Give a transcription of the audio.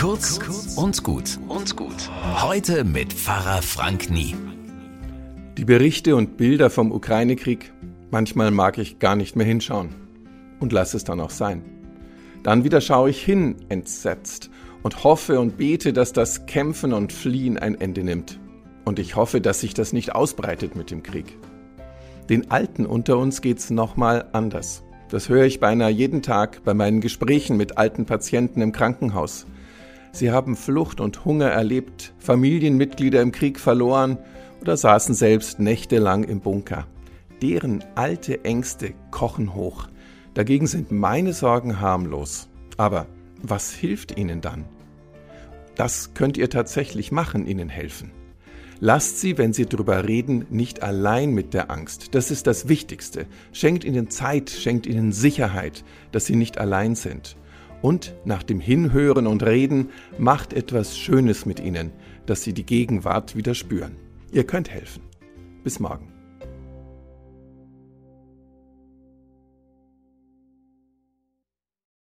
Kurz und gut und gut. Heute mit Pfarrer Frank Nie. Die Berichte und Bilder vom Ukraine-Krieg, manchmal mag ich gar nicht mehr hinschauen und lass es dann auch sein. Dann wieder schaue ich hin, entsetzt, und hoffe und bete, dass das Kämpfen und Fliehen ein Ende nimmt. Und ich hoffe, dass sich das nicht ausbreitet mit dem Krieg. Den Alten unter uns geht's nochmal anders. Das höre ich beinahe jeden Tag bei meinen Gesprächen mit alten Patienten im Krankenhaus. Sie haben Flucht und Hunger erlebt, Familienmitglieder im Krieg verloren oder saßen selbst nächtelang im Bunker. Deren alte Ängste kochen hoch. Dagegen sind meine Sorgen harmlos. Aber was hilft ihnen dann? Das könnt ihr tatsächlich machen, ihnen helfen. Lasst sie, wenn sie drüber reden, nicht allein mit der Angst. Das ist das Wichtigste. Schenkt ihnen Zeit, schenkt ihnen Sicherheit, dass sie nicht allein sind. Und nach dem Hinhören und Reden macht etwas Schönes mit ihnen, dass sie die Gegenwart wieder spüren. Ihr könnt helfen. Bis morgen.